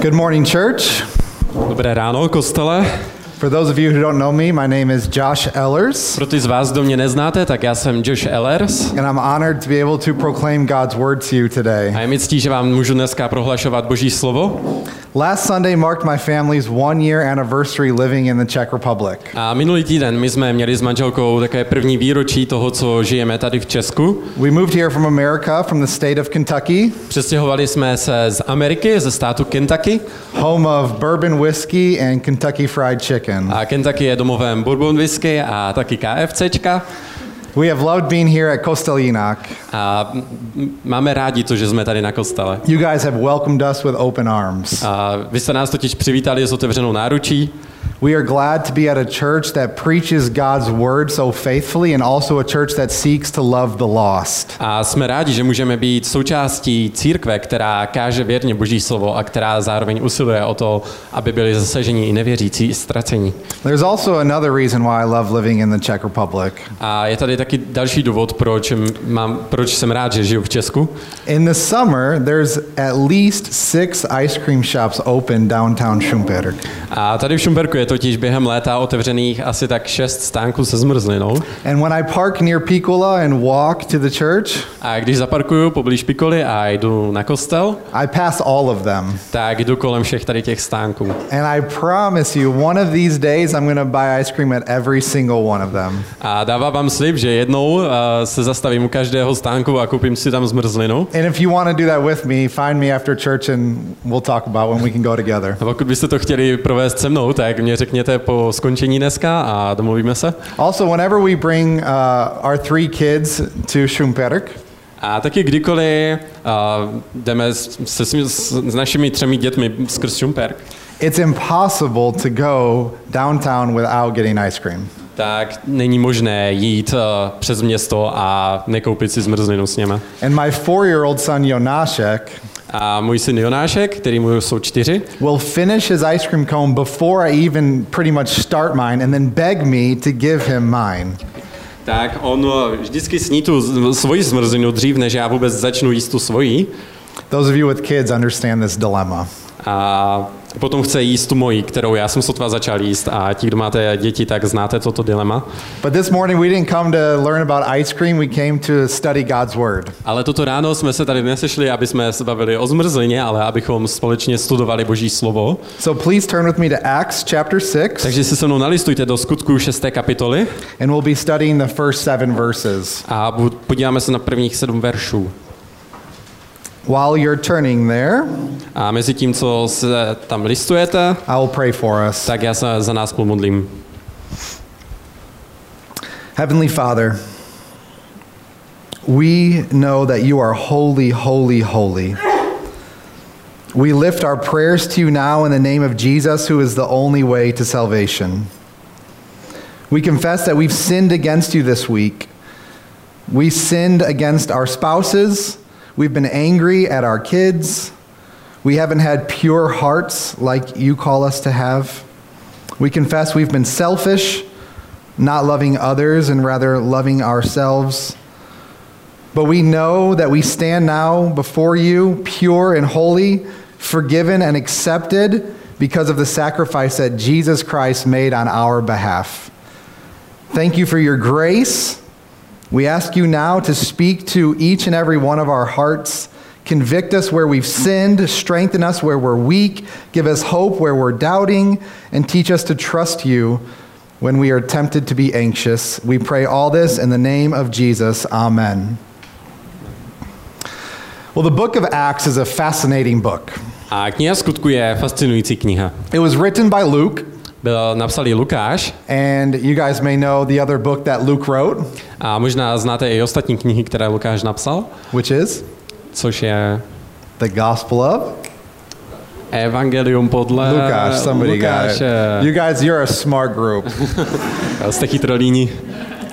Good morning, church. Dobré ráno, kostele. For those of you who don't know me, my name is Josh Ellers, Pro ty z vás, kdo mě neznáte, tak já jsem Josh Ellers and I'm honored to be able to proclaim God's word to you today. a je mi ctí, že vám můžu dneska prohlašovat Boží slovo. Last Sunday marked my family's one year anniversary living in the Czech Republic. A minulý týden my jsme měli s manželkou také první výročí toho, co žijeme tady v Česku. We moved here from America, from the state of Kentucky, Přestěhovali jsme se z Ameriky, ze státu Kentucky. home of bourbon whiskey and Kentucky fried chicken. A Kentucky je domovem bourbon whisky a taky KFCčka. We have loved being here at Kosteljinak. A m- máme rádi to, že jsme tady na kostele. You guys have welcomed us with open arms. A vy jste nás totiž přivítali s otevřenou náručí. We are glad to be at a church that preaches God's word so faithfully and also a church that seeks to love the lost. A jsme rádi, že můžeme být součástí církve, která káže věrně Boží slovo a která zároveň usiluje o to, aby byli zasaženi i nevěřící, i ztracení. There's also another reason why I love living in the Czech Republic. A je tady taky další důvod, proč, mám, proč jsem rád, že žiju v Česku. In the summer, there's at least six ice cream shops open downtown Schumpeter. A tady v Šumperku je totiž během léta otevřených asi tak šest stánků se zmrzlinou. And when I park near Piccola and walk to the church, A když zaparkuju poblíž Pikoly a jdu na kostel, I pass all of them. tak jdu kolem všech tady těch stánků. And I promise you, one of these days, I'm going to buy ice cream at every single one of them. A dávám vám slib, že jednou uh, se zastavím u každého stánku a koupím si tam zmrzlinu. And if you want to do that with me, find me after church and we'll talk about when we can go together. A pokud byste to chtěli provést se mnou, tak mě řekněte po skončení dneska a domluvíme se. Also, whenever we bring uh, our three kids to Schumpeterk, A taky kdykoliv uh, jdeme s, se, s, s našimi třemi dětmi skrz Šumperk, it's impossible to go downtown without getting ice cream. tak není možné jít uh, přes město a nekoupit si zmrzlinu s něma. And my four year old son, Jonashek, A můj syn Jonášek, který mu jsou čtyři, will finish his ice cream cone before I even pretty much start mine and then beg me to give him mine. tak on uh, vždycky sní tu svoji zmrzlinu dřív, než já vůbec začnu jíst tu svoji. Those of you with kids understand this dilemma. A potom chce jíst tu moji, kterou já jsem sotva začal jíst. A ti, kdo máte děti, tak znáte toto dilema. But this morning we didn't come to learn about ice cream, we came to study God's Word. Ale toto ráno jsme se tady nesešli, aby jsme se bavili o zmrzlině, ale abychom společně studovali Boží slovo. So please turn with me to Acts chapter 6, Takže si se mnou nalistujte do skutku 6. kapitoly and we'll be studying the first seven verses. a podíváme se na prvních sedm veršů. While you're turning there, A mezi tím, co se tam listujete, I will pray for us. tak já se za nás pomodlím. Heavenly Father, we know that you are holy, holy, holy. We lift our prayers to you now in the name of Jesus, who is the only way to salvation. We confess that we've sinned against you this week. We sinned against our spouses. We've been angry at our kids. We haven't had pure hearts like you call us to have. We confess we've been selfish not loving others and rather loving ourselves. But we know that we stand now before you, pure and holy, forgiven and accepted because of the sacrifice that Jesus Christ made on our behalf. Thank you for your grace. We ask you now to speak to each and every one of our hearts. Convict us where we've sinned, strengthen us where we're weak, give us hope where we're doubting, and teach us to trust you when we are tempted to be anxious. We pray all this in the name of Jesus. Amen. Well, the book of Acts is a fascinating book. A kniha skutku je fascinující kniha. It was written by Luke, Byl napsal ji Lukáš and you guys may know the other book that Luke wrote, a možná znáte i ostatní knihy, které Lukáš napsal, which is což je the Gospel of Evangelium podle Lukáš. Somebody got it. Lukáše. You guys, you're a smart group. Jste chytrolíni.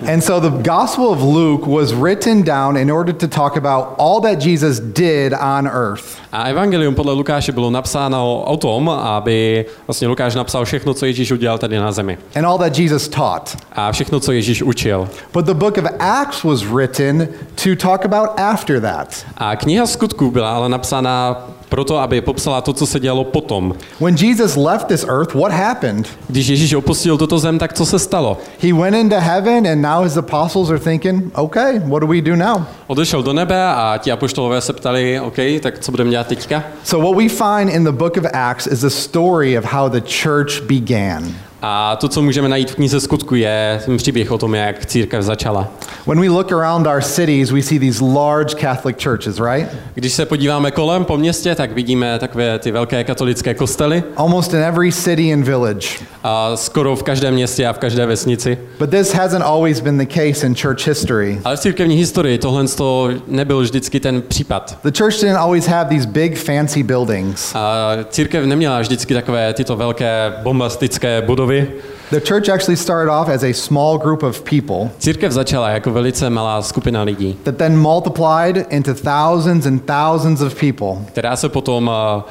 And so the Gospel of Luke was written down in order to talk about all that Jesus did on earth. A Evangelium podle Lukáše bylo napsáno o tom, aby vlastně Lukáš napsal všechno, co Ježíš udělal tady na zemi. and all that Jesus taught. A všechno, co Ježíš učil. But the book of Acts was written to talk about after that. A kniha skutků byla ale napsána proto, aby popsala to, co se dělalo potom. When Jesus left this earth, what happened? Když Ježíš opustil tuto zem, tak co se stalo? He went into heaven, and now his apostles are thinking, okay, what do we do now? Odešel do nebe a ti apoštolové se ptali, OK, tak co budeme dělat teďka? So, what we find in the book of Acts is a story of how the church began. A to, co můžeme najít v knize skutku, je ten příběh o tom, jak církev začala. When we look around our cities, we see these large Catholic churches, right? Když se podíváme kolem po městě, tak vidíme takové ty velké katolické kostely. Almost in every city and village. A skoro v každém městě a v každé vesnici. But this hasn't always been the case in church history. Ale v církevní historii tohle to nebyl vždycky ten případ. The church didn't always have these big fancy buildings. A církev neměla vždycky takové tyto velké bombastické budovy. The church actually started off as a small group of people Církev začala jako velice malá skupina lidí, that then multiplied into thousands and thousands of people. která se potom uh,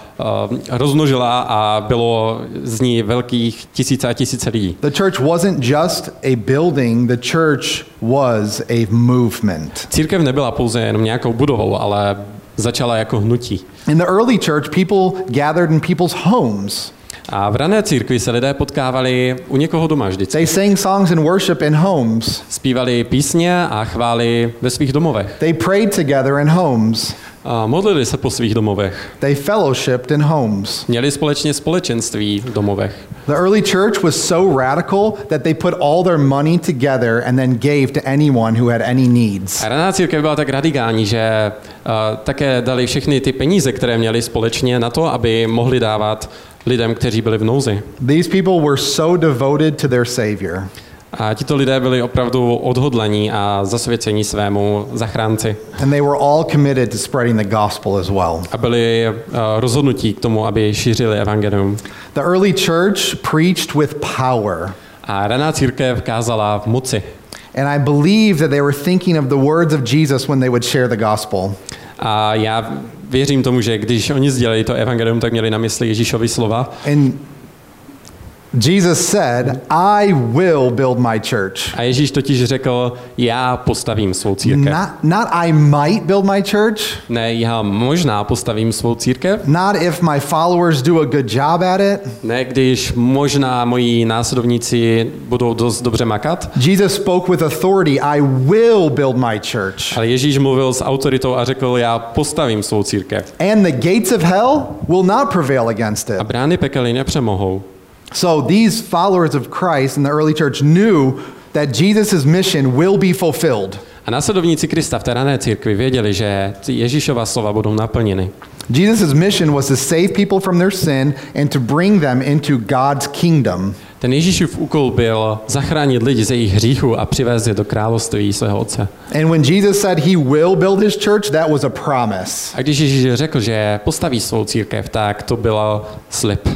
uh, rozmnožila a bylo z ní velkých tisíce a tisíce lidí. The church wasn't just a building, the church was a movement. Církev nebyla pouze jenom nějakou budovou, ale začala jako hnutí. In the early church, people gathered in people's homes. A v rané církvi se lidé potkávali u někoho doma vždycky. They sang songs and worship in homes. Zpívali písně a chváli ve svých domovech. They prayed together in homes. A modlili se po svých domovech. They fellowshipped in homes. Měli společně společenství v domovech. The early church was so radical that they put all their money together and then gave to anyone who had any needs. A raná církev byla tak radikální, že uh, také dali všechny ty peníze, které měli společně na to, aby mohli dávat lidem, kteří byli v nouzi. These people were so devoted to their Savior. A tito lidé byli opravdu odhodlaní a zasvěcení svému zachránci. And they were all committed to spreading the gospel as well. A byli uh, rozhodnutí k tomu, aby šířili evangelium. The early church preached with power. A raná církev kázala v moci. And I believe that they were thinking of the words of Jesus when they would share the gospel. A já věřím tomu, že když oni sdělili to evangelium, tak měli na mysli Ježíšovi slova. And Jesus said, I will build my church. A Ježíš totiž řekl, já postavím svou církev. Not, not I might build my church, Ne, já možná postavím svou církev. not if my followers do a good job at it. Ne, když možná moji následovníci budou dost dobře makat. Jesus spoke with authority, I will build my church. Ale Ježíš mluvil s autoritou a řekl, já postavím svou církev. And the gates of hell will not prevail against it. A brány pekelí nepřemohou. So these followers of Christ in the early church knew that Jesus' mission will be fulfilled. A následovníci Krista v té rané církvi věděli, že Ježíšova slova budou naplněny. Jesus' mission was to save people from their sin and to bring them into God's kingdom. Ten Ježíšův úkol byl zachránit lidi ze jejich hříchu a přivést je do království svého otce. And when Jesus said he will build his church, that was a promise. A když Ježíš řekl, že postaví svou církev, tak to byl slib.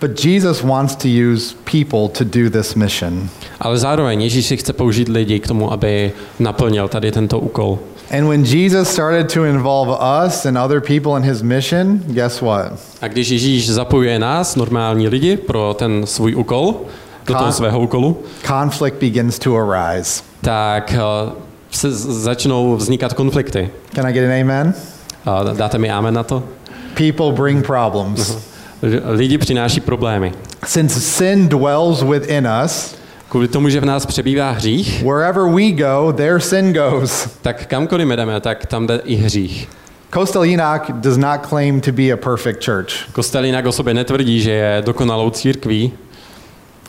But Jesus wants to use people to do this mission. Ale zároveň Ježíš chce použít lidi k tomu, aby naplnil tady tento úkol. And when Jesus started to involve us and other people in his mission, guess what? A když Ježíš zapojuje nás, normální lidi, pro ten svůj úkol, do toho svého úkolu, Conflict begins to arise. tak eh, se začnou vznikat konflikty. Can I get an amen? A dáte mi amen na to? People bring problems. Lidi přináší problémy. Since sin dwells within us, Kvůli tomu, že v nás přebývá hřích, wherever we go, there sin goes. tak kamkoliv jdeme, tak tam jde i hřích. Coastal Enoch does not claim to be a perfect church, Kostel jinak o sobě netvrdí, že je dokonalou církví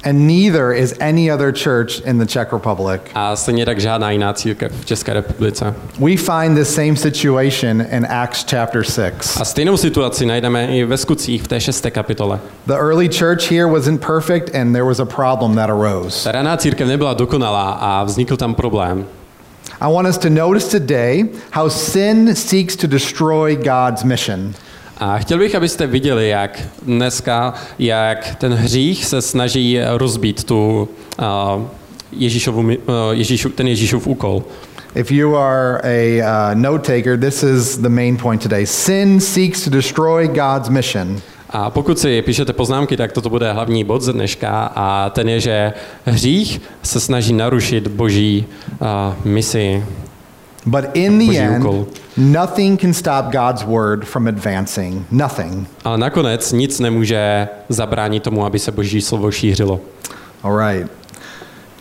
and neither is any other church in the Czech Republic. a stejně tak žádná jiná církev v České republice. We find the same situation in Acts chapter 6. A stejnou situaci najdeme i ve skutcích v té šesté kapitole. The early church here wasn't perfect, and there was a problem that arose. Ta raná církev nebyla dokonalá a vznikl tam problém. I want us to notice today how sin seeks to destroy God's mission. A chtěl bych, abyste viděli, jak dneska, jak ten hřích se snaží rozbít tu uh, Ježíšovu, uh, Ježíšu, ten Ježíšův úkol. If you are a uh, note taker, this is the main point today. Sin seeks to destroy God's mission. A pokud si píšete poznámky, tak toto bude hlavní bod ze dneška a ten je, že hřích se snaží narušit boží uh, misi. But in the end, úkol. nothing can stop God's word from advancing. Nothing. Ale nakonec nic nemůže zabránit tomu, aby se Boží slovo šířilo. All right.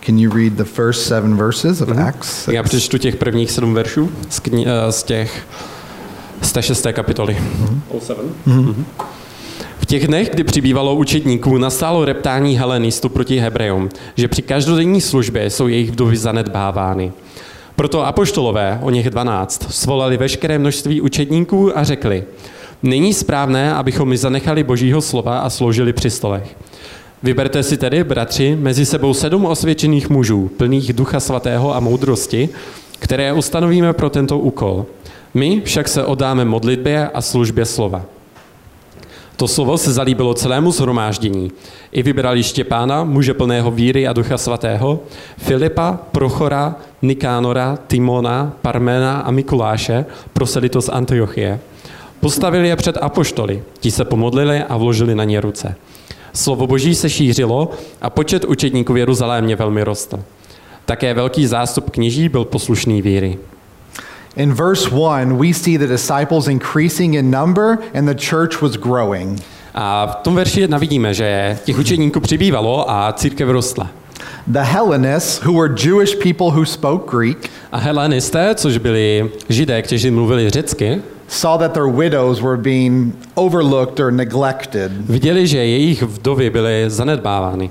Can you read the first seven verses of Acts? Tak já přečtu těch prvních sedm veršů z, kni- eh, z těch z té šesté kapitoly. Mhm. V těch dnech, kdy přibývalo učedníků, nastálo reptání Helenistů proti Hebrejům, že při každodenní službě jsou jejich vdovy zanedbávány. Proto apoštolové, o něch dvanáct, svolali veškeré množství učedníků a řekli, není správné, abychom mi zanechali božího slova a sloužili při stolech. Vyberte si tedy, bratři, mezi sebou sedm osvědčených mužů, plných ducha svatého a moudrosti, které ustanovíme pro tento úkol. My však se oddáme modlitbě a službě slova. To slovo se zalíbilo celému shromáždění. I vybrali Štěpána, muže plného víry a ducha svatého, Filipa, Prochora, Nikánora, Timona, Parmena a Mikuláše, prosili to z Antiochie. Postavili je před apoštoly, ti se pomodlili a vložili na ně ruce. Slovo Boží se šířilo a počet učedníků v Jeruzalémě velmi rostl. Také velký zástup kněží byl poslušný víry. In verse 1, we see the disciples increasing in number and the church was growing. A v tom verši jedna vidíme, že těch učedníků přibývalo a církev rostla. The Hellenists, who were Jewish people who spoke Greek, A helenisté, což byli židé, kteří mluvili řecky, saw that their widows were being overlooked or neglected. viděli, že jejich vdovy byly zanedbávány.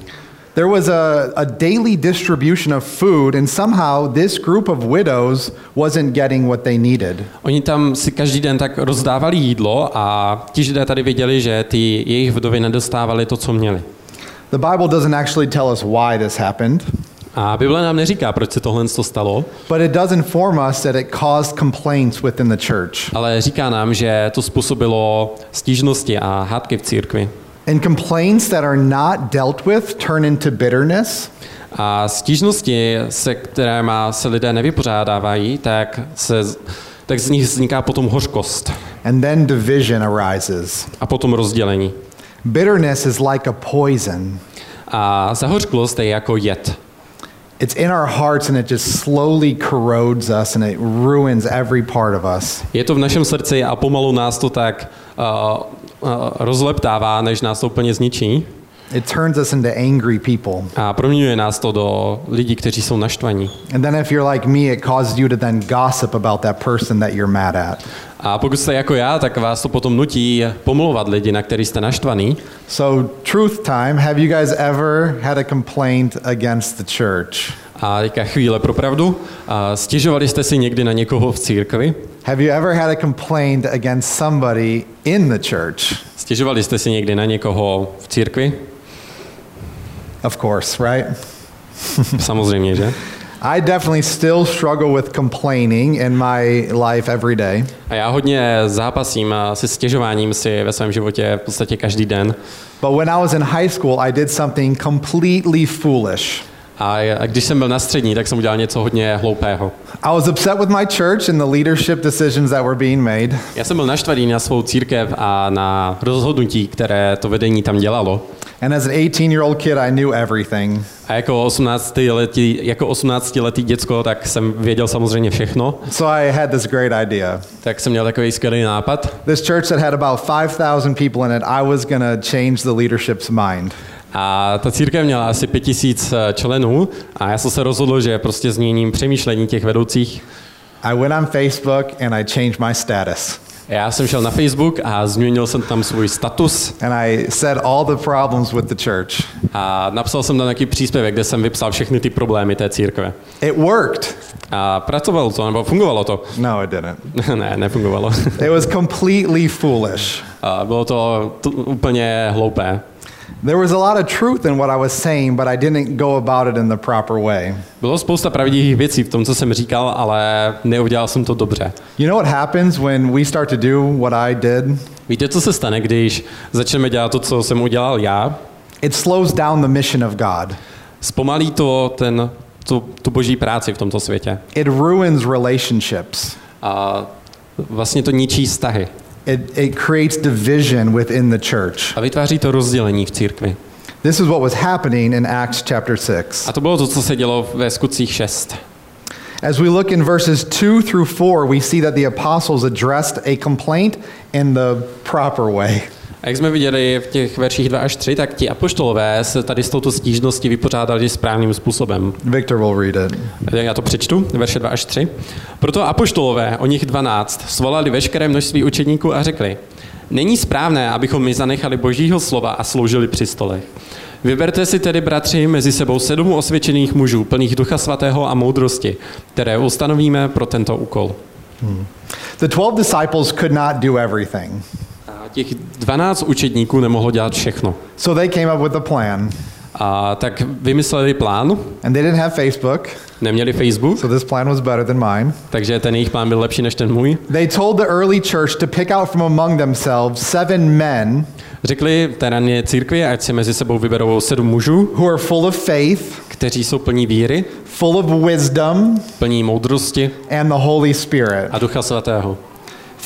There was a, a daily distribution of food, and somehow this group of widows wasn't getting what they needed. Oni tam si každý den tak rozdávali jídlo a ti židé tady viděli, že ty jejich vdovy nedostávaly to, co měli. The Bible doesn't actually tell us why this happened, A Bible nám neříká, proč se tohle to stalo, but it does inform us that it caused complaints within the church. ale říká nám, že to způsobilo stížnosti a hádky v církvi. And complaints that are not dealt with turn into bitterness, A stížnosti, se kterými se lidé nevypořádávají, tak, se, tak z nich vzniká potom hořkost and then division arises. a potom rozdělení. Bitterness is like a poison. A zahořklost je jako jed. It's in our hearts and it just slowly corrodes us and it ruins every part of us. Je to v našem srdci a pomalu nás to tak uh, rozleptává, než nás to úplně zničí. It turns us into angry people. A proměňuje nás to do lidí, kteří jsou naštvaní. And then if you're like me, it causes you to then gossip about that person that you're mad at. A pokud jste jako já, tak vás to potom nutí pomlouvat lidi, na který jste naštvaný. So, truth time, have you guys ever had a complaint against the church? A teďka chvíle pro pravdu. A stěžovali jste si někdy na někoho v církvi? Have you ever had a complaint against somebody in the church? Stěžovali jste si někdy na někoho v církvi? Of course, right? Samozřejmě, že? I definitely still struggle with complaining in my life every day. A já hodně zápasím se stěžováním si ve svém životě v podstatě každý den. But when I was in high school, I did something completely foolish. A když jsem byl na střední, tak jsem udělal něco hodně hloupého. I was upset with my church and the leadership decisions that were being made. Já jsem byl naštvaný na svou církev a na rozhodnutí, které to vedení tam dělalo. And as an 18 year old kid, I knew everything. A jako 18 letý, jako 18 letý děcko, tak jsem věděl samozřejmě všechno. So I had this great idea. Tak jsem měl takový skvělý nápad. This church that had about 5,000 people in it, I was going to change the leadership's mind. A ta církev měla asi 5000 členů a já jsem se rozhodl, že prostě změním přemýšlení těch vedoucích. I went on Facebook and I changed my status. Já jsem šel na Facebook a změnil jsem tam svůj status And I said all the problems with the church. a napsal jsem tam nějaký příspěvek, kde jsem vypsal všechny ty problémy té církve. It worked. A pracovalo to, nebo fungovalo to? No, it didn't. ne, nefungovalo. It was completely foolish. a bylo to t- úplně hloupé. There was a lot of truth in what I was saying, but I didn't go about it in the proper way. Bylo spousta pravdivých věcí v tom, co jsem říkal, ale neudělal jsem to dobře. You know what happens when we start to do what I did? Víte, co se stane, když začneme dělat to, co jsem udělal já? It slows down the mission of God. Zpomalí to ten, tu, tu boží práci v tomto světě. It ruins relationships. A vlastně to ničí vztahy. It, it creates division within the church. A vytváří to rozdělení v církvi. This is what was happening in Acts chapter 6. A to bylo to, co se dělo ve skutcích 6. As we look in verses 2 through 4, we see that the apostles addressed a complaint in the proper way. A jak jsme viděli v těch verších 2 až 3, tak ti apoštolové se tady s touto stížností vypořádali správným způsobem. Victor will read it. Já to přečtu, verše 2 až 3. Proto apoštolové, o nich 12, svolali veškeré množství učedníků a řekli, není správné, abychom my zanechali božího slova a sloužili při stolech. Vyberte si tedy, bratři, mezi sebou sedm osvědčených mužů, plných ducha svatého a moudrosti, které ustanovíme pro tento úkol. The 12 disciples could not do everything. A těch 12 učedníků nemohlo dělat všechno. So they came up with a plan. A tak vymysleli plán, And they didn't have Facebook, neměli Facebook, so this plan was better than mine. takže ten jejich plán byl lepší než ten můj. They told the early church to pick out from among themselves seven men Řekli terénně církvi, ať si mezi sebou vyberou sedm mužů, who are full of faith, kteří jsou plní víry, full of wisdom, plní moudrosti and the Holy Spirit. a ducha svatého.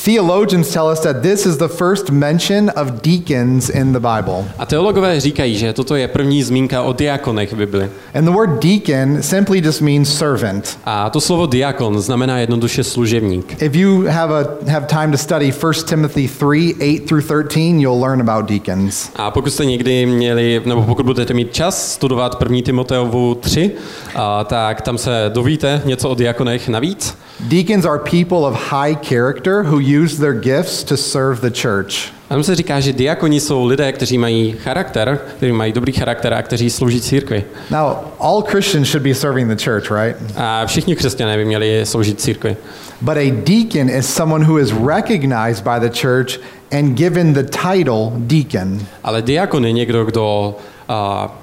Theologians tell us that this is the first mention of deacons in the Bible. A teologové říkají, že toto je první zmínka o diakonech v Bibli. And the word deacon simply just means servant. A to slovo diakon znamená jednoduše služebník. If you have a have time to study 1 Timothy 3, 8 through 13, you'll learn about deacons. A pokud jste někdy měli, nebo pokud budete mít čas studovat 1. Timoteovu 3, a, tak tam se dovíte něco o diakonech navíc. Deacons are people of high character who use their gifts to serve the church. Tam se říká, že diakoni jsou lidé, kteří mají charakter, kteří mají dobrý charakter a kteří slouží církvi. Now, all Christians should be serving the church, right? A všichni křesťané by měli sloužit církvi. But a deacon is someone who is recognized by the church and given the title deacon. Ale diakon je někdo, kdo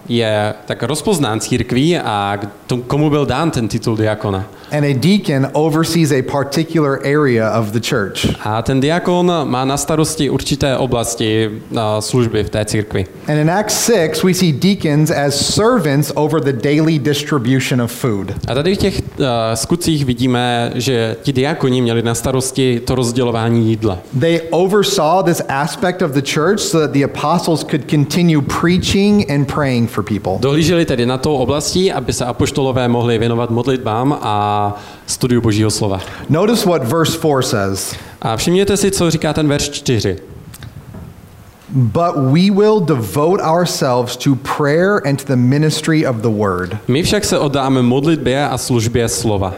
je tak rozpoznán církví a komu byl dán ten titul diakona. And a deacon oversees a particular area of the church. A ten diakon má na starosti určité oblasti služby v té církvi. And in Acts 6, we see deacons as servants over the daily distribution of food. A tady v těch uh, skutcích vidíme, že ti diakoni měli na starosti to rozdělování jídla. They oversaw this aspect of the church so that the apostles could continue preaching and praying for people. Dohlíželi tedy na tou oblastí, aby se apoštolové mohli věnovat modlitbám a studiu Božího slova. Notice what verse 4 says. A všimněte si, co říká ten verš 4. But we will devote ourselves to prayer and to the ministry of the word. My však se oddáme modlitbě a službě slova.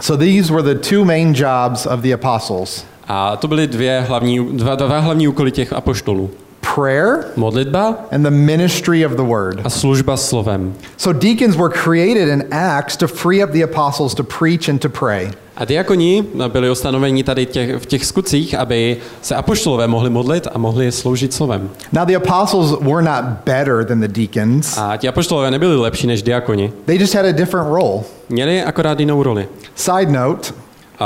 So these were the two main jobs of the apostles A to byly dvě hlavní, dva, dva hlavní úkoly těch apoštolů. Prayer Modlitba and the ministry of the word. a služba slovem. So deacons were created in Acts to free up the apostles to preach and to pray. A diakoni byli ustanoveni tady těch, v těch skutcích, aby se apoštolové mohli modlit a mohli sloužit slovem. Now, the apostles were not better than the deacons, A ti apoštolové nebyli lepší než diakoni. they just had a different role. Měli akorát jinou roli. Side note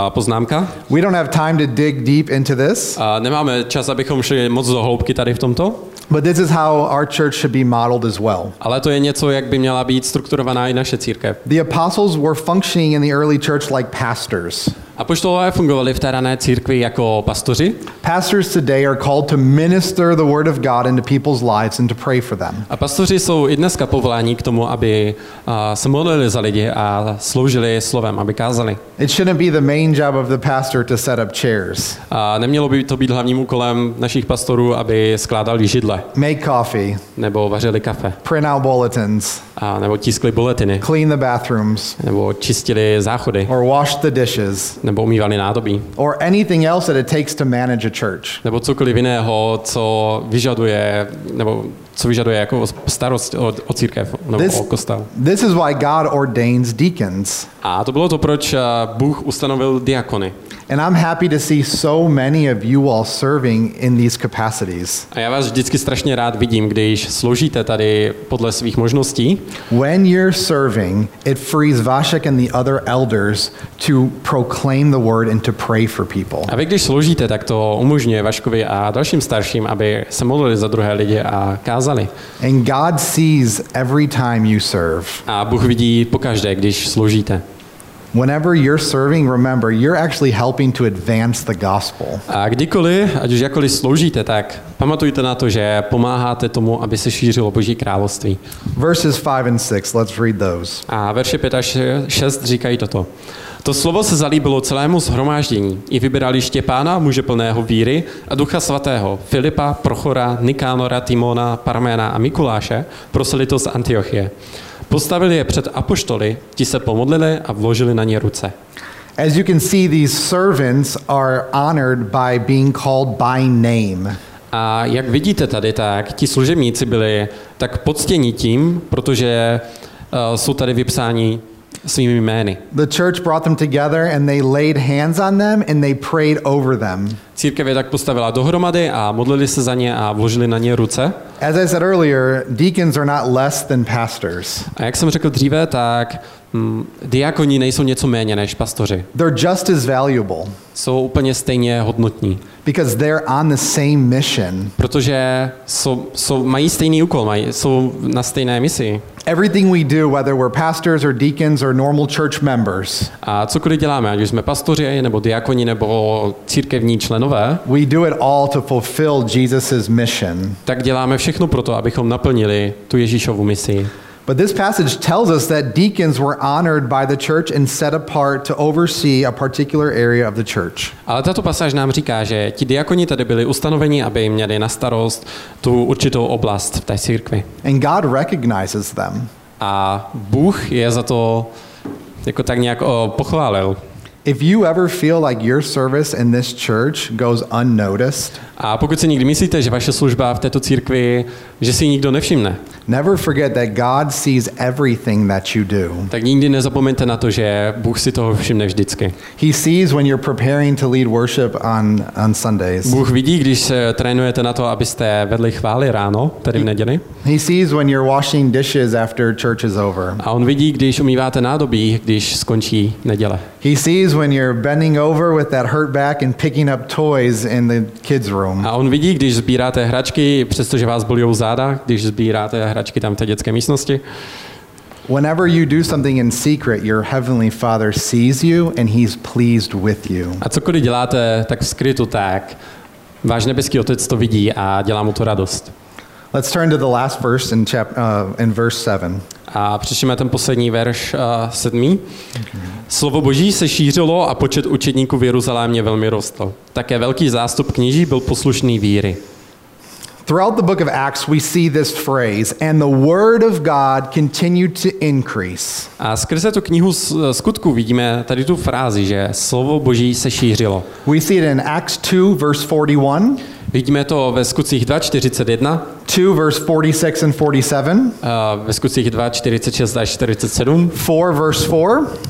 poznámka. we don't have time to dig deep into this, nemáme čas, abychom šli moc do hloubky tady v tomto, but this is how our church should be modeled as well. ale to je něco, jak by měla být strukturovaná i naše církev. The apostles were functioning in the early church like pastors. Apoštolové fungovali v té rané církvi jako pastoři? Pastors today are called to minister the word of God into people's lives and to pray for them. a pastoři jsou i dneska povoláni k tomu, aby a, se modlili za lidi a sloužili slovem, aby kázali. It shouldn't be the main job of the pastor to set up chairs, A nemělo by to být hlavním úkolem našich pastorů, aby skládali židle make coffee, nebo vařili kafe. Print out bulletins, a, nebo tiskli buletiny clean the bathrooms, nebo čistili záchody or wash the dishes, nebo umývali nádobí or anything else that it takes to manage a church. nebo cokoliv jiného, co vyžaduje, nebo co vyžaduje jako starost o, o církev nebo This- o kostel. This is why God ordains deacons. A to bylo to, proč a, Bůh ustanovil diakony. And I'm happy to see so many of you all serving in these capacities. A já vás vždycky strašně rád vidím, když sloužíte tady podle svých možností. When you're serving, it frees Vashek and the other elders to proclaim the word and to pray for people. A vy, když sloužíte, tak to umožňuje Vaškovi a dalším starším, aby se modlili za druhé lidi a kázali. And God sees every time you serve. A Bůh vidí pokaždé, když sloužíte. Whenever you're serving, remember, you're actually helping to advance the gospel. A kdykoliv, ať už jakkoliv sloužíte, tak pamatujte na to, že pomáháte tomu, aby se šířilo Boží království. Verses 5 and 6, let's read those. A verše 5 až 6 říkají toto. To slovo se zalíbilo celému shromáždění. I vybrali Štěpána, muže plného víry, a ducha svatého, Filipa, Prochora, Nikánora, Timona, Parména a Mikuláše, prosili to z Antiochie. Postavili je před apoštoly, ti se pomodlili a vložili na ně ruce. As you can see, these servants are honored by being called by name. A jak vidíte tady, tak ti služebníci byli tak poctěni tím, protože uh, jsou tady vypsáni svými jmény. The church brought them together and they laid hands on them and they prayed over them. Církev je tak postavila dohromady a modlili se za ně a vložili na ně ruce. As I said earlier, deacons are not less than pastors. A jak jsem řekl dříve, tak hm, diakoni nejsou něco méně než pastoři. They're just as valuable Jsou úplně stejně hodnotní, because they're on the same mission. protože jsou, jsou, mají stejný úkol, mají, jsou na stejné misi. Everything we do, whether we're pastors or deacons or normal church members, A cokoliv děláme, ať už jsme pastoři, nebo diakoni, nebo církevní členové, we do it all to fulfill Jesus' mission. tak děláme všechno pro to, abychom naplnili tu Ježíšovu misi. But this passage tells us that deacons were honored by the church and set apart to oversee a particular area of the church. Ale tato pasáž nám říká, že ti diakoni tady byli ustanoveni, aby měli na starost tu určitou oblast v té církvi. And God recognizes them. A Bůh je za to jako tak nějak o, pochválil. If you ever feel like your service in this church goes unnoticed, A pokud si někdy myslíte, že vaše služba v této církvi, že si ji nikdo nevšimne, never forget that God sees everything that you do. tak nikdy nezapomeňte na to, že Bůh si toho všimne vždycky. He sees when you're preparing to lead worship on, on Sundays. Bůh vidí, když se trénujete na to, abyste vedli chvály ráno, tedy v neděli. He sees when you're washing dishes after church is over. A on vidí, když umýváte nádobí, když skončí neděle. He sees when you're bending over with that hurt back and picking up toys in the kids' room. A on vidí, když sbíráte hračky, přestože vás bolí záda, když sbíráte hračky tam v té dětské místnosti. Whenever you do something in secret, your heavenly Father sees you and he's pleased with you. A cokoliv děláte tak v skrytu, tak váš nebeský otec to vidí a dělá mu to radost. Let's turn to the last verse in, chap, uh, in verse 7. A přečteme ten poslední verš sedmý. Slovo Boží se šířilo a počet učedníků v Jeruzalémě velmi rostl. Také velký zástup kněží byl poslušný víry. Throughout the book of Acts, we see this phrase, and the word of God continued to increase. A skrze tu knihu s- skutků vidíme tady tu frázi, že slovo Boží se šířilo. We see it in Acts 2, verse 41, Vidíme to ve skutcích 2.41, 2, verse 46 and 47, a ve skutcích 2.46 až 47, 4, verse 4,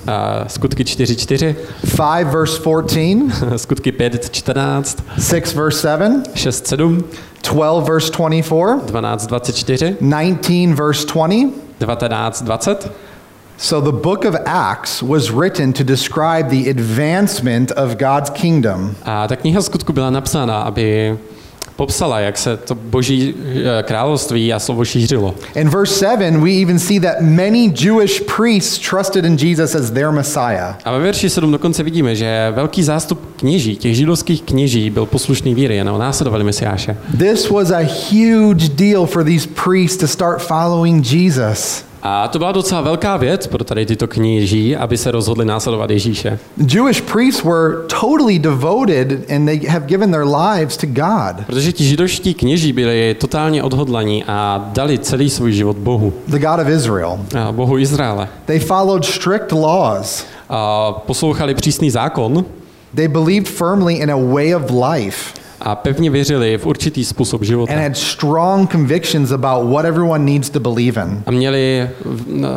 a skutky 4.4, 5, verse 14, skutky 5.14, 6, verse 7, 6.7, 12, verse 24, 12.24, 19, verse 20. 19.20. So the book of Acts was written to describe the advancement of God's kingdom. A ta kniha skutku byla napsána, aby popsala, jak se to boží eh, království a slovo šířilo. In verse 7, we even see that many Jewish priests trusted in Jesus as their Messiah. A ve verši 7 dokonce vidíme, že velký zástup kněží, těch židovských kněží, byl poslušný víry, jenom následovali Mesiáše. This was a huge deal for these priests to start following Jesus. A to byla docela velká věc pro tady tyto kněží, aby se rozhodli následovat Ježíše. Jewish priests were totally devoted and they have given their lives to God. Protože ti židovští kněží byli totálně odhodlaní a dali celý svůj život Bohu, The God of Israel. a Bohu Izraele. They followed strict laws. A poslouchali přísný zákon They believed firmly in a way of life a pevně věřili v určitý způsob života. and had strong convictions about what everyone needs to believe in. A měli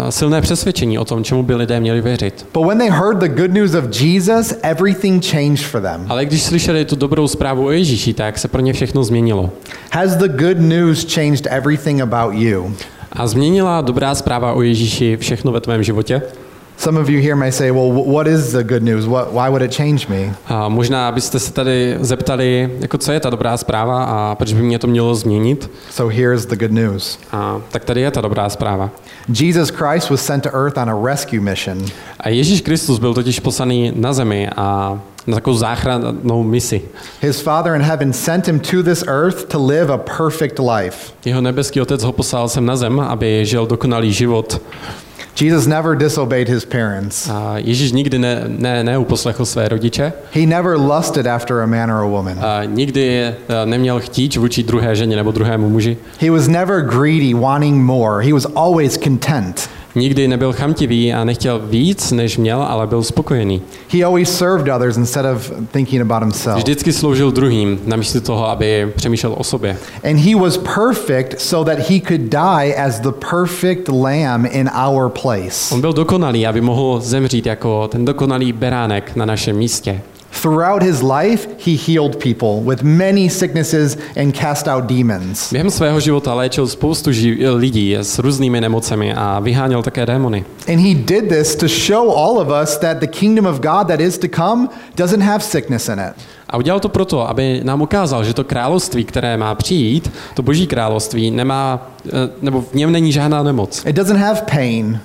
silné přesvědčení o tom, čemu by lidé měli věřit. But when they heard the good news of Jesus, everything changed for them. Ale když slyšeli tu dobrou zprávu o Ježíši, tak se pro ně všechno změnilo. Has the good news changed everything about you? A změnila dobrá zpráva o Ježíši všechno ve tvém životě? Some of you here may say, well, wh- what is the good news? What, why would it change me? A možná byste se tady zeptali, jako co je ta dobrá zpráva a proč by mě to mělo změnit. So here's the good news A tak tady je ta dobrá zpráva. Jesus Christ was sent to earth on a rescue mission. A Ježíš Kristus byl totiž poslaný na zemi a na takovou záchrannou misi. His Father in heaven sent him to this earth to live a perfect life. Jeho nebeský otec ho poslal sem na zem, aby žil dokonalý život. Jesus never disobeyed his parents. A Ježíš nikdy ne, ne, neuposlechl své rodiče He never lusted after a man or a woman. a nikdy neměl chtíč vůči druhé ženě nebo druhému muži. He was never greedy, wanting more. He was always content. Nikdy nebyl chamtivý a nechtěl víc, než měl, ale byl spokojený. He always served others instead of thinking about himself. Vždycky sloužil druhým, namísto toho, aby přemýšlel o sobě. And he was perfect so that he could die as the perfect lamb in our place. On byl dokonalý, aby mohl zemřít jako ten dokonalý beránek na našem místě. Throughout his life, he healed people with many sicknesses and cast out demons. Během svého života léčil spoustu ži- lidí s různými nemocemi a vyháněl také démony. And he did this to show all of us that the kingdom of God that is to come doesn't have sickness in it. A udělal to proto, aby nám ukázal, že to království, které má přijít, to boží království, nemá, eh, nebo v něm není žádná nemoc. It doesn't have pain.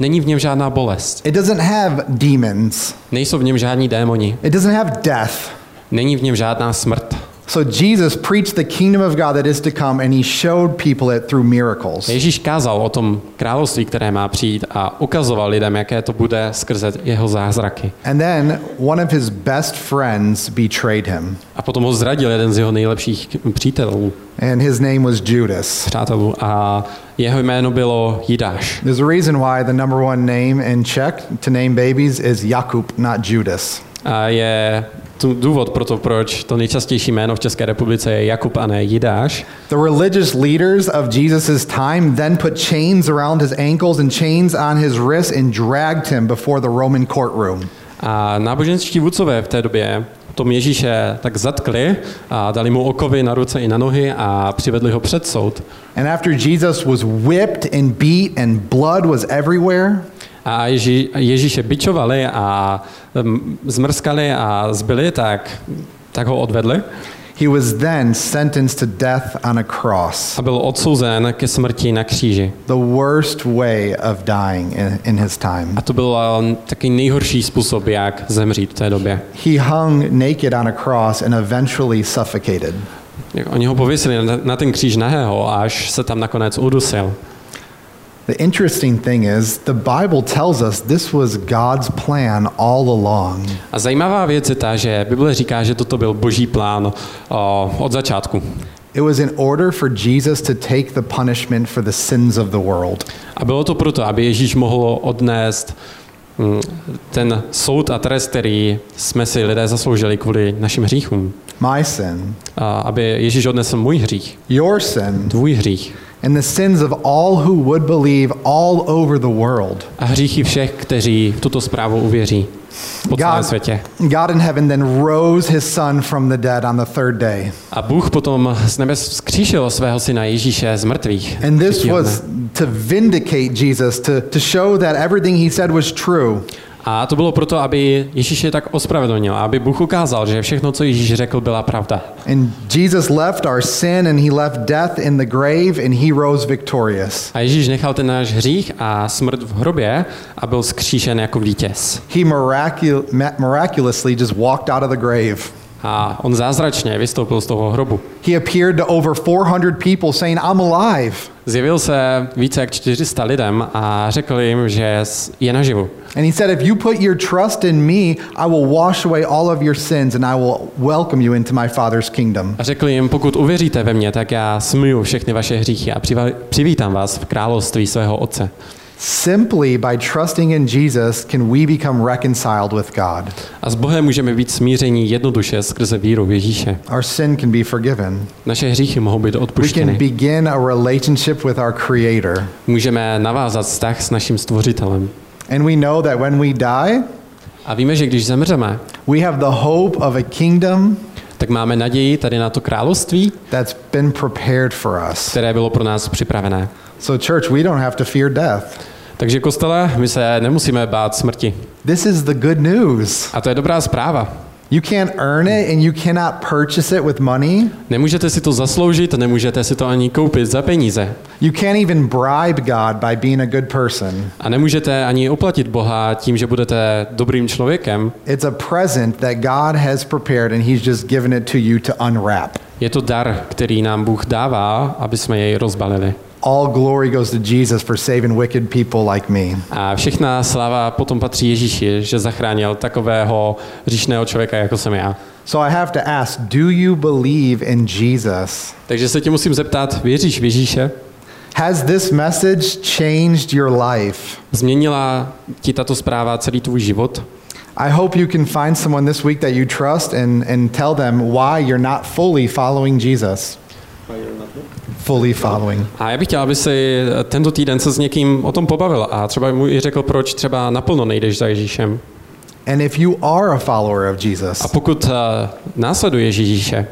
Není v něm žádná bolest. It doesn't have demons. Nejsou v něm žádní démoni. It doesn't have death. Není v něm žádná smrt. So Jesus preached the kingdom of God that is to come and he showed people it through miracles. Ježíš kázal o tom království, které má přijít a ukazoval lidem, jaké to bude skrze jeho zázraky. And then one of his best friends betrayed him. A potom ho zradil jeden z jeho nejlepších přítelů, And his name was Judas. přátelů a jeho jméno bylo Jidáš. There's a reason why the number one name in Czech to name babies is Jakub, not Judas. A je důvod pro to, proč to nejčastější jméno v České republice je Jakub a ne Jidáš. The religious leaders of Jesus' time then put chains around his ankles and chains on his wrists and dragged him before the Roman courtroom. A náboženští vůdcové v té době tom Ježíše tak zatkli a dali mu okovy na ruce i na nohy a přivedli ho před soud. And after Jesus was whipped and beat and blood was everywhere, A Ježí, Ježíše bičovali a mm, zmrskali a zbyli, tak, tak ho odvedli he was then sentenced to death on a cross. a byl odsouzen ke smrti na kříži. The worst way of dying in, in his time. A to byl eh, taky nejhorší způsob, jak zemřít v té době. He hung naked on a cross and eventually suffocated. Oni ho pověsili na, na ten kříž nahého, až se tam nakonec udusil. The interesting thing is, the Bible tells us this was God's plan all along. A zajímavá věc je ta, že Bible říká, že toto byl boží plán o, od začátku. It was in order for Jesus to take the punishment for the sins of the world. A bylo to proto, aby Ježíš mohl odnést mm, ten soud a trest, který jsme si lidé zasloužili kvůli našim hříchům. My sin, A aby Ježíš odnesl můj hřích, your sin, tvůj hřích and the sins of all who would believe all over the world. a hříchy všech, kteří tuto zprávu uvěří po celém God, světě. God in heaven then rose his son from the dead on the third day. A Bůh potom z nebes vzkříšil svého syna Ježíše z mrtvých. And this was to vindicate Jesus, to, to show that everything he said was true. A to bylo proto, aby Ježíš je tak ospravedlnil, aby Bůh ukázal, že všechno, co Ježíš řekl, byla pravda. And Jesus left our sin and he left death in the grave and he rose victorious. A Ježíš nechal ten náš hřích a smrt v hrobě a byl skříšen jako vítěz. He ma- miraculously just walked out of the grave. A on zázračně vystoupil z toho hrobu. He appeared to over 400 people saying, I'm alive. Zjevil se více jak 400 lidem a řekl jim, že je naživu. And he said, If you put your trust in me, I will wash away all of your sins and I will welcome you into my Father's kingdom. A řekl jim, pokud uvěříte ve mě, tak já smiju všechny vaše hříchy a přivítám vás v království svého otce. Simply by trusting in Jesus can we become reconciled with God. A s Bohem můžeme být smíření jednoduše skrze víru v Ježíše. Our sin can be forgiven. Naše hříchy mohou být We can odpuštěny. begin a relationship with our Creator. Můžeme navázat vztah s naším stvořitelem. And we know that when we die, A víme, že když zemřeme, we have the hope of a kingdom tak máme naději tady na to království, that's been prepared for us. které bylo pro nás připravené. So, church, we don't have to fear death. Takže kostele, my se nemusíme bát smrti. This is the good news. A to je dobrá zpráva. You can't earn it and you cannot purchase it with money. Nemůžete si to zasloužit, nemůžete si to ani koupit za peníze. You can't even bribe God by being a good person. A nemůžete ani oplatit Boha tím, že budete dobrým člověkem. It's a present that God has prepared and He's just given it to you to unwrap. Je to dar, který nám Bůh dává, aby jsme jej rozbalili. All glory goes to Jesus for saving wicked people like me. A všechna sláva potom patří Ježíši, že zachránil takového říšného člověka, jako jsem já. So I have to ask do you believe in Jesus? Takže se tě musím zeptat, věříš v Ježíše? Has this message changed your life? Změnila ti tato zpráva celý tvůj život? I hope you can find someone this week that you trust and, and tell them why you're not fully following Jesus. Fully following. A já bych chtěl, aby si tento týden se s někým o tom pobavil a třeba mu i řekl, proč třeba naplno nejdeš za Ježíšem. And if you are a follower of Jesus, A pokud uh, následuješ Ježíše,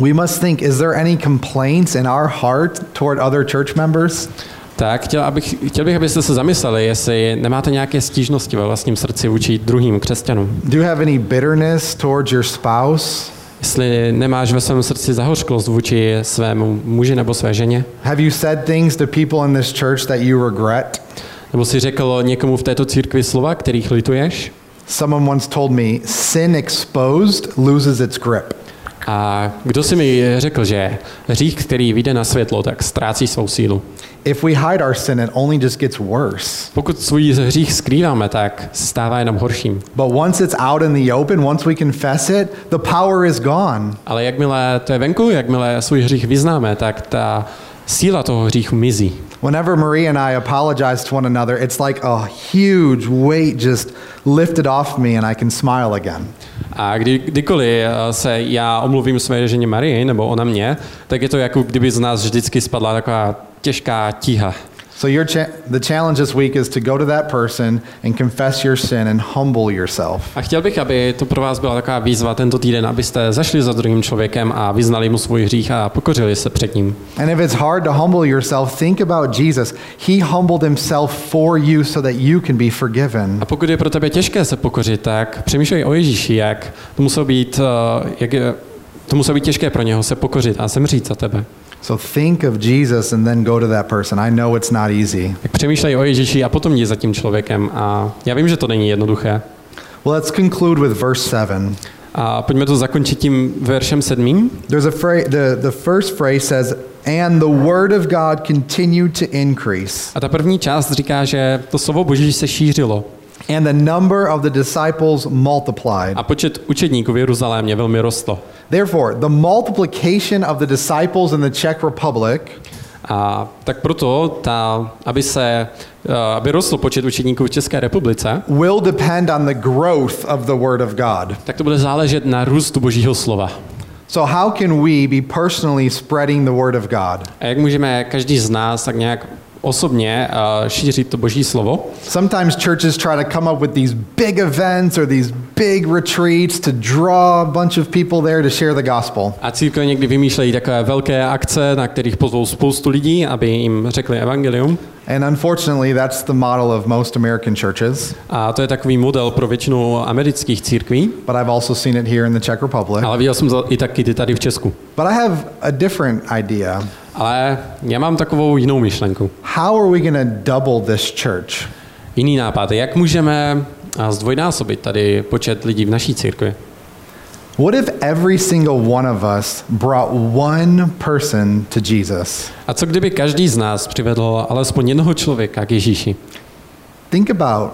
we must think is there any complaints in our heart toward other church members? tak chtěl, abych, chtěl bych, abyste se zamysleli, jestli nemáte nějaké stížnosti ve vlastním srdci vůči druhým křesťanům. Do you have any bitterness towards your spouse? Jestli nemáš ve svém srdci zahořklost vůči svému muži nebo své ženě, Have you said things to people in this church that you regret? nebo si řekl někomu v této církvi slova, kterých lituješ, Someone once told me sin exposed loses its grip. A kdo si mi řekl, že hřích, který vyjde na světlo, tak ztrácí svou sílu. If we hide our sin, it only just gets worse. Pokud svůj hřích skrýváme, tak se stává jenom horším. But once it's out in the open, once we confess it, the power is gone. Ale jakmile to je venku, jakmile svůj hřích vyznáme, tak ta síla toho hříchu mizí. Whenever Marie and I apologize to one another, it's like a huge weight just lifted off me and I can smile again. A kdy, kdykoliv eh, se já omluvím své ženě Marii, nebo ona mě, tak je to jako kdyby z nás vždycky spadla taková těžká tíha. So your cha- the challenge this week is to go to that person and confess your sin and humble yourself. A chtěl bych, aby to pro vás byla taková výzva tento týden, abyste zašli za druhým člověkem a vyznali mu svůj hřích a pokořili se před ním. And if it's hard to humble yourself, think about Jesus. He humbled himself for you so that you can be forgiven. A pokud je pro tebe těžké se pokořit, tak přemýšlej o Ježíši, jak to muselo být, eh, jak je, to muselo být těžké pro něho se pokořit a zemřít za tebe. So think of Jesus and then go to that person. I know it's not easy. Tak přemýšlej o Ježíši a potom jdi za tím člověkem. A já vím, že to není jednoduché. Well, let's conclude with verse 7. A pojďme to zakončit tím veršem sedmým. There's a phrase, the, the first phrase says, and the word of God continued to increase, A ta první část říká, že to slovo Boží se šířilo and the number of the disciples multiplied. a počet učedníků v Jeruzalémě velmi rostl. Therefore, the multiplication of the disciples in the Czech Republic A tak proto, ta, aby se, eh, aby rostl počet učedníků v České republice, will depend on the growth of the word of God. tak to bude záležet na růstu Božího slova. So, how can we be personally spreading the word of God? A jak můžeme každý z nás tak nějak osobně eh, šířit to Boží slovo? Sometimes churches try to come up with these big events or these big retreats to draw a bunch of people there to share the gospel. A církve někdy vymýšlejí takové velké akce, na kterých pozvou spoustu lidí, aby jim řekli evangelium. And unfortunately, that's the model of most American churches. A to je takový model pro většinu amerických církví, But I've also seen it here in the Czech Republic. ale viděl jsem i taky tady v Česku. But I have a different idea. Ale já mám takovou jinou myšlenku. How are we going to double this church? Jiný nápad. Jak můžeme a, zdvojnásobit tady počet lidí v naší církvi? What if every single one of us brought one person to Jesus? A co kdyby každý z nás přivedl alespoň jednoho člověka k Ježíši? Think about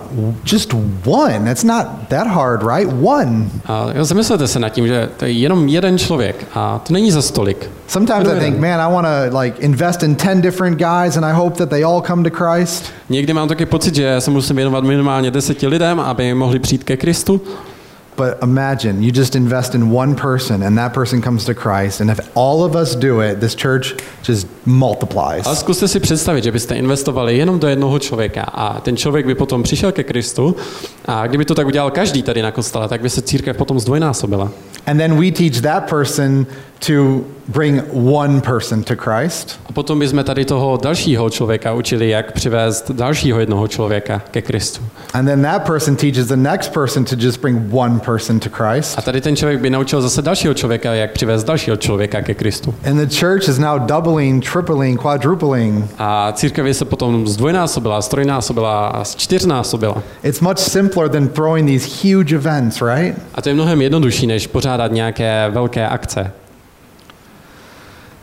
just one. That's not that hard, right? One. A jo, zamyslete se nad tím, že to je jenom jeden člověk a to není za stolik. Sometimes I think, man, I want to like invest in 10 different guys and I hope that they all come to Christ. Někdy mám taky pocit, že se musím věnovat minimálně deseti lidem, aby mohli přijít ke Kristu. But imagine you just invest in one person and that person comes to Christ. And if all of us do it, this church just multiplies. Ale zkuste si představit, že byste investovali jenom do jednoho člověka a ten člověk by potom přišel ke Kristu a kdyby to tak udělal každý tady na kostele, tak by se církev potom zdvojnásobila. And then we teach that person to bring one person to Christ. A potom bychom tady toho dalšího člověka učili, jak přivést dalšího jednoho člověka ke Kristu. And then that person teaches the next person to just bring one person to Christ. A tady ten člověk by naučil zase dalšího člověka, jak přivést dalšího člověka ke Kristu. And the church is now doubling, tripling, quadrupling. A církev se potom zdvojnásobila, strojnásobila a čtyřnásobila. It's much simpler than throwing these huge events, right? A to je mnohem jednodušší, než pořádat nějaké velké akce.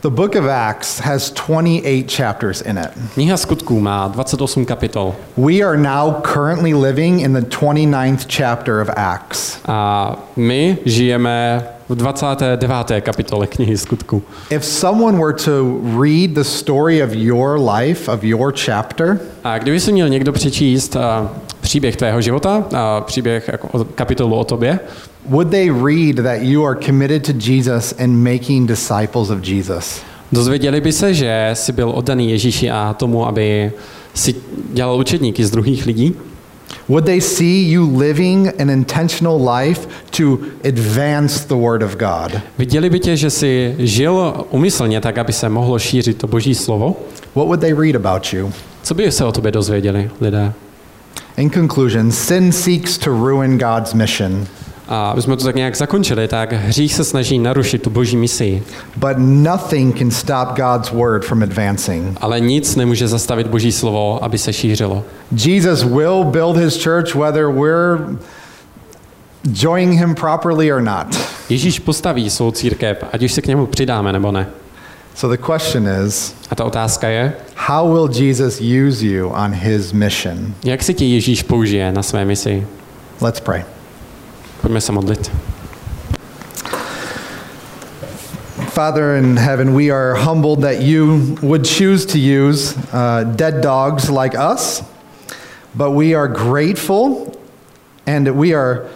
The book of Acts has 28 chapters in it. Kniha skutků má 28 kapitol. We are now currently living in the 29th chapter of Acts. A my žijeme v 29. kapitole knihy skutků. If someone were to read the story of your life, of your chapter, A kdyby si měl někdo přečíst příběh tvého života, a příběh jako o- kapitolu o tobě, would they read that you are committed to Jesus and making disciples of Jesus? dozvěděli by se, že jsi byl oddaný Ježíši a tomu, aby si dělal učedníky z druhých lidí? Would they see you living an intentional life to advance the Word of God? Viděli by tě, že jsi žil umyslně tak, aby se mohlo šířit to boží slovo? What would they read about you? Co by se o tobě dozvěděli lidé? In conclusion, sin seeks to ruin God's mission, A aby jsme to tak nějak zakončili, tak hřích se snaží narušit tu boží misi, but nothing can stop God's Word from advancing. ale nic nemůže zastavit boží slovo, aby se šířilo. Jesus will build his church whether we're joining him properly or not. Ježíš postaví svou církev, ať už se k němu přidáme nebo ne. So the question is A ta otázka je, how will Jesus use you on his mission? jak si tě Ježíš použije na své misi? Let's pray. Pojďme se modlit. Father in heaven, we are humbled that you would choose to use uh, dead dogs like us, but we are grateful and we are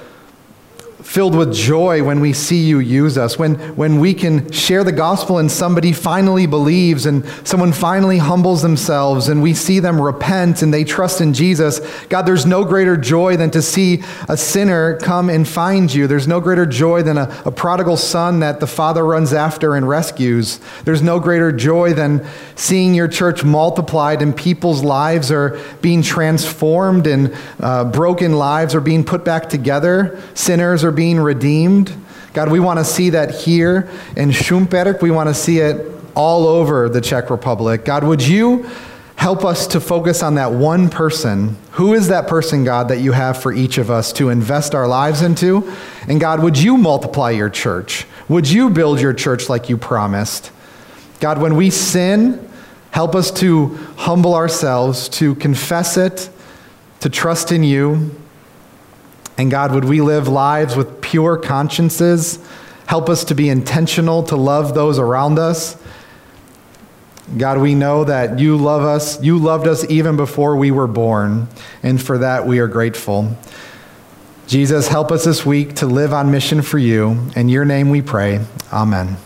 filled with joy when we see you use us, when, when we can share the gospel and somebody finally believes and someone finally humbles themselves and we see them repent and they trust in Jesus. God, there's no greater joy than to see a sinner come and find you. There's no greater joy than a, a prodigal son that the father runs after and rescues. There's no greater joy than seeing your church multiplied and people's lives are being transformed and uh, broken lives are being put back together. Sinners are being redeemed. God, we want to see that here in Schumperk. We want to see it all over the Czech Republic. God, would you help us to focus on that one person? Who is that person, God, that you have for each of us to invest our lives into? And God, would you multiply your church? Would you build your church like you promised? God, when we sin, help us to humble ourselves, to confess it, to trust in you. And God, would we live lives with pure consciences? Help us to be intentional to love those around us. God, we know that you love us. You loved us even before we were born. And for that, we are grateful. Jesus, help us this week to live on mission for you. In your name we pray. Amen.